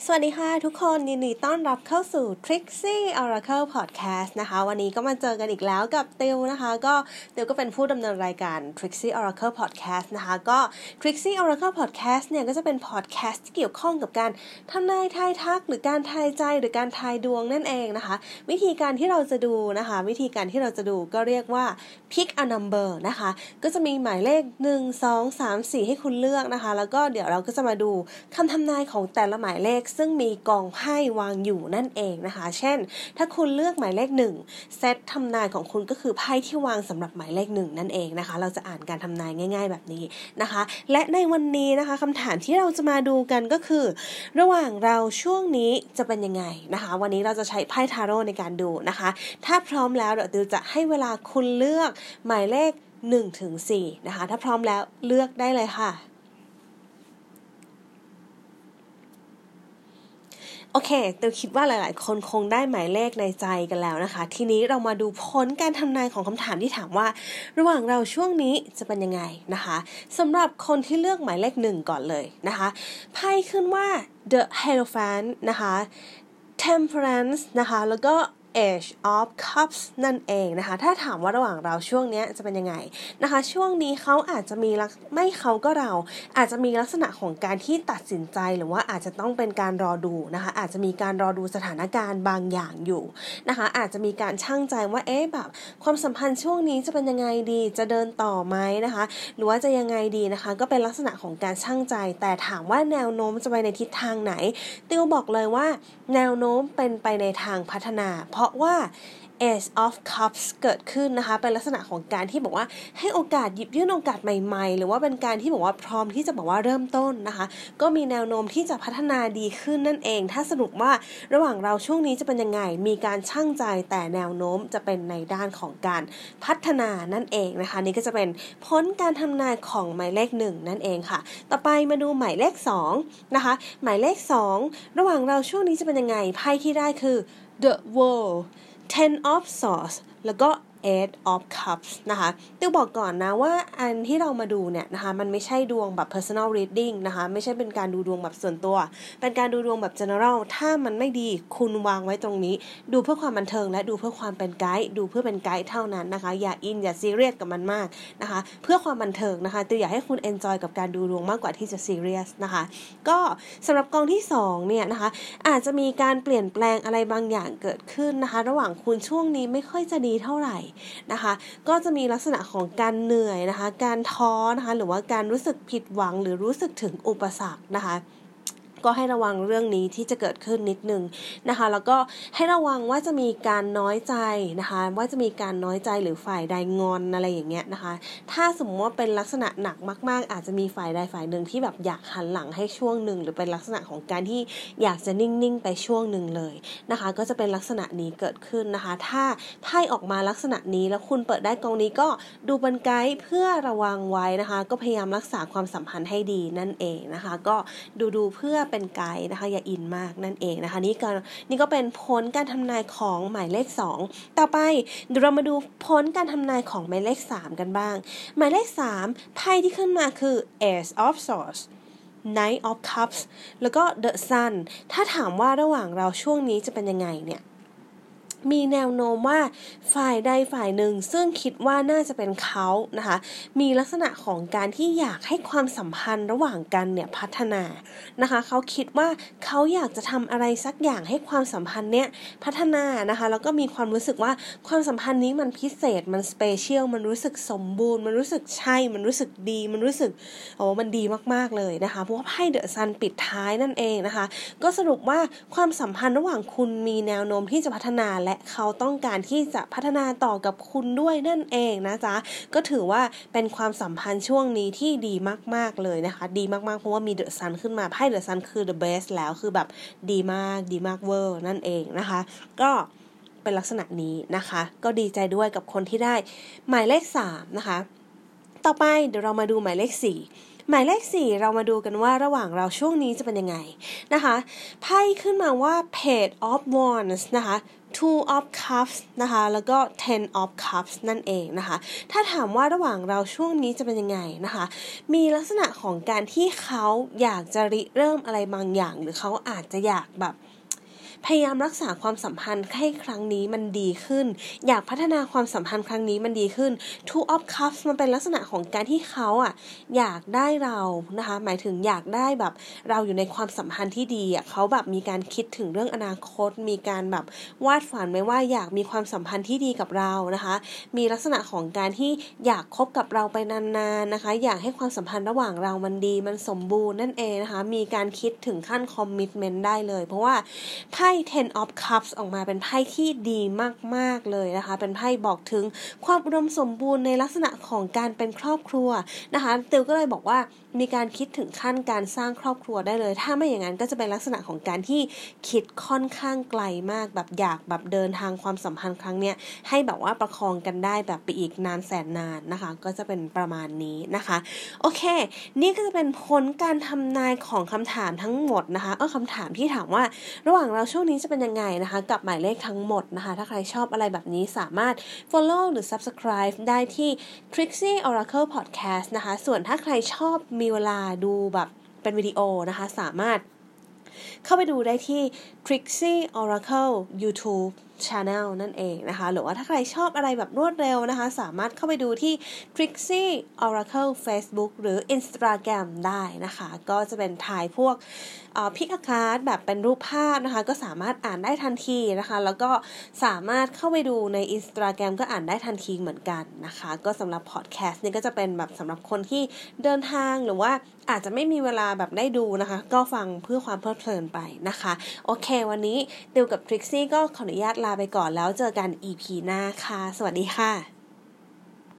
สวัสดีค่ะทุกคนยินดีต้อนรับเข้าสู่ Trixie Oracle Podcast นะคะ วันนี้ก็มาเจอกันอีกแล้วกับติวนะคะ ก็ติวก็เป็นผู้ดำเนินรายการ Trixie Oracle Podcast นะคะ ก็ Trixie Oracle Podcast เนี่ยก็จะเป็น podcast ที่เกี่ยวข้องกับการทำนายทายทัก หรือการทายใจหรือการทายดวงนั่นเองนะคะ วิธีการที่เราจะดูนะคะ วิธีการที่เราจะดูก็เรียกว่า pick a number นะคะ ก็จะมีหมายเลข 1 2 3 4 ให้คุณเลือกนะคะ แล้วก็เดี๋ยวเราก็จะมาดูคำทำนายของแต่ละหมายเลขซึ่งมีกองไพ่วางอยู่นั่นเองนะคะ เช่น ถ้าคุณเลือกหมายเลขหนึ่งเซตทำนายของคุณก็คือไพ่ที่วางสำหรับหมายเลขหนึ่งนั่นเองนะคะ เราจะอ่านการทำนายง่าย ๆ แบบนี้นะคะ และในวันนี้นะคะคำถามที่เราจะมาดูกันก็คือ ระหว่างเราช่วงนี้จะเป็นยังไงนะคะ วันนี้เราจะใช้ไพ่ทาโร่ในการดูนะคะ ถ้าพร้อมแล้วเดี๋ยวติวจะให้เวลาคุณเลือกหมายเลข1ถึง4นะคะ ถ้าพร้อมแล้วเลือกได้เลยค่ะ โอเคติวคิดว่าหลาย ๆ คนคงได้หมายเลขในใจกันแล้วนะคะ ทีนี้เรามาดูผลการทำนายของคำถามที่ถามว่า ระหว่างเราช่วงนี้จะเป็นยังไงนะคะสำหรับคนที่เลือกหมายเลขหนึ่งก่อนเลยนะคะไพ่ขึ้นว่า the hierophant นะคะ temperance นะคะ แล้วก็ Age of Cups นั่นเองนะคะ ถ้าถามว่าระหว่างเราช่วงนี้จะเป็นยังไงนะคะ ช่วงนี้เขาอาจจะมีไม่เขาก็เราอาจจะมีลักษณะของการที่ตัดสินใจหรือว่าอาจจะต้องเป็นการรอดูนะคะ อาจจะมีการรอดูสถานการณ์บางอย่างอยู่นะคะ อาจจะมีการช่างใจว่าเอ๊ะแบบ ความสัมพันธ์ช่วงนี้จะเป็นยังไงดีจะเดินต่อไหมนะคะ หรือว่าจะยังไงดีนะคะ ก็เป็นลักษณะของการช่างใจ แต่ถามว่าแนวโน้มจะไปในทิศทางไหนติวบอกเลยว่า แนวโน้มเป็นไปในทางพัฒนาเพราะว่า Ace of Cups เกิดขึ้นนะคะ เป็นลักษณะของการที่บอกว่าให้โอกาสหยิบยื่นโอกาสใหม่ๆ หรือว่าเป็นการที่บอกว่าพร้อมที่จะบอกว่าเริ่มต้นนะคะ ก็มีแนวโน้มที่จะพัฒนาดีขึ้นนั่นเอง ถ้าสรุปว่าระหว่างเราช่วงนี้จะเป็นยังไง มีการช่างใจแต่แนวโน้มจะเป็นในด้านของการพัฒนานั่นเองนะคะ นี่ก็จะเป็นพ้นการทำนายของหมายเลขหนึ่งนั่นเองค่ะ ต่อไปมาดูหมายเลข2นะคะ หมายเลข 2 ระหว่างเราช่วงนี้จะเป็นยังไง ไพ่ที่ได้คือ the world ten of swords แล้วก็ eight of cups นะคะติวบอกก่อนนะว่าอันที่เรามาดูเนี่ยนะคะมันไม่ใช่ดวงแบบ personal reading นะคะไม่ใช่เป็นการดูดวงแบบส่วนตัว เป็นการดูดวงแบบ general ถ้ามันไม่ดีคุณวางไว้ตรงนี้ ดูเพื่อความบันเทิงและดูเพื่อความเป็นไกด์ดูเพื่อเป็นไกด์เท่านั้นนะคะ อย่าอินอย่าซีเรียสกับมันมากนะคะ เพื่อความบันเทิงนะคะติวอยากให้คุณ enjoy กับการดูดวงมากกว่าที่จะซีเรียสนะคะก็สำหรับกองที่2เนี่ยนะคะอาจจะมีการเปลี่ยนแปลงอะไรบางอย่างเกิดขึ้นนะคะ ระหว่างคุณช่วงนี้ไม่ค่อยจะดีเท่าไหร่นะคะ ก็จะมีลักษณะของการเหนื่อยนะคะ การท้อนะคะ หรือว่าการรู้สึกผิดหวังหรือรู้สึกถึงอุปสรรคนะคะ ก็ให้ระวังเรื่องนี้ที่จะเกิดขึ้นนิดนึงนะคะ แล้วก็ให้ระวังว่าจะมีการน้อยใจนะคะ ว่าจะมีการน้อยใจหรือฝ่ายใดงอนอะไรอย่างเงี้ยนะคะ ถ้าสมมติว่าเป็นลักษณะหนักมาก ๆ อาจจะมีฝ่ายใดฝ่ายหนึ่งที่แบบอยากหันหลังให้ช่วงหนึ่งหรือเป็นลักษณะของการที่อยากจะนิ่ง ๆ ไปช่วงหนึ่งเลยนะคะ ก็จะเป็นลักษณะนี้เกิดขึ้นนะคะ ถ้าไพ่ออกมาลักษณะนี้แล้วคุณเปิดได้กองนี้ก็ดูเป็นไกด์เพื่อระวังไว้นะคะ ก็พยายามรักษาความสัมพันธ์ให้ดีนั่นเองนะคะ ก็ดูดูเพื่อเป็นไกด์นะคะ อย่าอินมากนั่นเองนะคะ นี่ก็นี่ก็เป็นผลการทำนายของหมายเลข 2 ต่อไปเดี๋ยวเรามาดูผลการทำนายของหมายเลข 3 กันบ้าง หมายเลข 3 ไพ่ที่ขึ้นมาคือ Ace of Swords Knight of Cups แล้วก็ The Sun ถ้าถามว่าระหว่างเราช่วงนี้จะเป็นยังไงเนี่ย มีแนวโน้มว่าฝ่ายใดฝ่ายหนึ่ง ซึ่งคิดว่าน่าจะเป็นเขานะคะ มีลักษณะของการที่อยากให้ความสัมพันธ์ระหว่างกันเนี่ยพัฒนานะคะ เขาคิดว่าเขาอยากจะทำอะไรสักอย่างให้ความสัมพันธ์เนี่ยพัฒนานะคะ แล้วก็มีความรู้สึกว่าความสัมพันธ์นี้มันพิเศษมัน special มันรู้สึกสมบูรณ์ มันรู้สึกใช่ มันรู้สึกดี มันรู้สึกโอ้มันดีมากๆเลยนะคะ เพราะว่าไพ่ The Sun ปิดท้ายนั่นเองนะคะ ก็สรุปว่าความสัมพันธ์ระหว่างคุณมีแนวโน้มที่จะพัฒนาและและเขาต้องการที่จะพัฒนาต่อกับคุณด้วยนั่นเองนะจ๊ะก็ถือว่าเป็นความสัมพันธ์ช่วงนี้ที่ดีมาก ๆเลยนะคะ ดีมากๆเพราะว่ามี The Sun ขึ้นมาไพ่ The Sun คือ the best แล้วคือแบบดีมากดีมากเวอร์นั่นเองนะคะ ก็เป็นลักษณะนี้นะคะ ก็ดีใจด้วยกับคนที่ได้ หมายเลข 3 นะคะ ต่อไปเดี๋ยวเรามาดูหมายเลข 4 หมายเลข 4 เรามาดูกันว่าระหว่างเราช่วงนี้จะเป็นยังไงนะคะไพ่ขึ้นมาว่า page of wands นะคะ two of cups นะคะ แล้วก็ ten of cups นั่นเองนะคะ ถ้าถามว่าระหว่างเราช่วงนี้จะเป็นยังไงนะคะ มีลักษณะของการที่เขาอยากจะริเริ่มอะไรบางอย่าง หรือเขาอาจจะอยากแบบ พยายามรักษาความสัมพันธ์ให้ครั้งนี้มันดีขึ้น อยากพัฒนาความสัมพันธ์ครั้งนี้มันดีขึ้น two of cups มันเป็นลักษณะของการที่เขาอะอยากได้เรานะคะ หมายถึงอยากได้แบบเราอยู่ในความสัมพันธ์ที่ดีอะเขาแบบมีการคิดถึงเรื่องอนาคต มีการแบบวาดฝันไว้ว่าอยากมีความสัมพันธ์ที่ดีกับเรานะคะ มีลักษณะของการที่อยากคบกับเราไปนานๆนะคะ อยากให้ความสัมพันธ์ระหว่างเรามันดีมันสมบูรณ์นั่นเองนะคะ มีการคิดถึงขั้นคอมมิชเมนต์ได้เลย เพราะว่าไพ่ ten of cups ออกมาเป็นไพ่ที่ดีมาก ๆ เลยนะคะ เป็นไพ่บอกถึงความอุดมสมบูรณ์ในลักษณะของการเป็นครอบครัวนะคะติวก็เลยบอกว่ามีการคิดถึงขั้นการสร้างครอบครัวได้เลย ถ้าไม่อย่างนั้นก็จะเป็นลักษณะของการที่คิดค่อนข้างไกลมากแบบอยากแบบเดินทางความสัมพันธ์ครั้งเนี้ยให้แบบว่าประคองกันได้แบบไปอีกนานแสนนานนะคะ ก็จะเป็นประมาณนี้นะคะ โอเค นี่ก็จะเป็นผลการทำนายของคำถามทั้งหมดนะคะเออคำถามที่ถามว่าระหว่างเราช่วงนี้จะเป็นยังไงนะคะ กับหมายเลขทั้งหมดนะคะ ถ้าใครชอบอะไรแบบนี้สามารถ follow หรือ subscribe ได้ที่ Trixie Oracle Podcast นะคะ ส่วนถ้าใครชอบมีเวลาดูแบบเป็นวิดีโอนะคะ สามารถเข้าไปดูได้ที่ Trixie Oracle YouTube Channel นั่นเองนะคะ หรือว่าถ้าใครชอบอะไรแบบรวดเร็วนะคะ สามารถเข้าไปดูที่ Trixie Oracle Facebook หรือ Instagram ได้นะคะ ก็จะเป็นถ่ายพวกพิกอาคาร์ดแบบเป็นรูปภาพนะคะ ก็สามารถอ่านได้ทันทีนะคะ แล้วก็สามารถเข้าไปดูใน Instagram ก็อ่านได้ทันทีเหมือนกันนะคะ ก็สำหรับพอดแคสต์นี่ก็จะเป็นแบบสำหรับคนที่เดินทางหรือว่าอาจจะไม่มีเวลาแบบได้ดูนะคะ ก็ฟังเพื่อความเพลิดเพลินไปนะคะ โอเค วันนี้ติวกับทริกซี่ก็ขออนุญาตลาาไปก่อนแล้วเจอกัน EP หน้าค่ะ สวัสดีค่ะ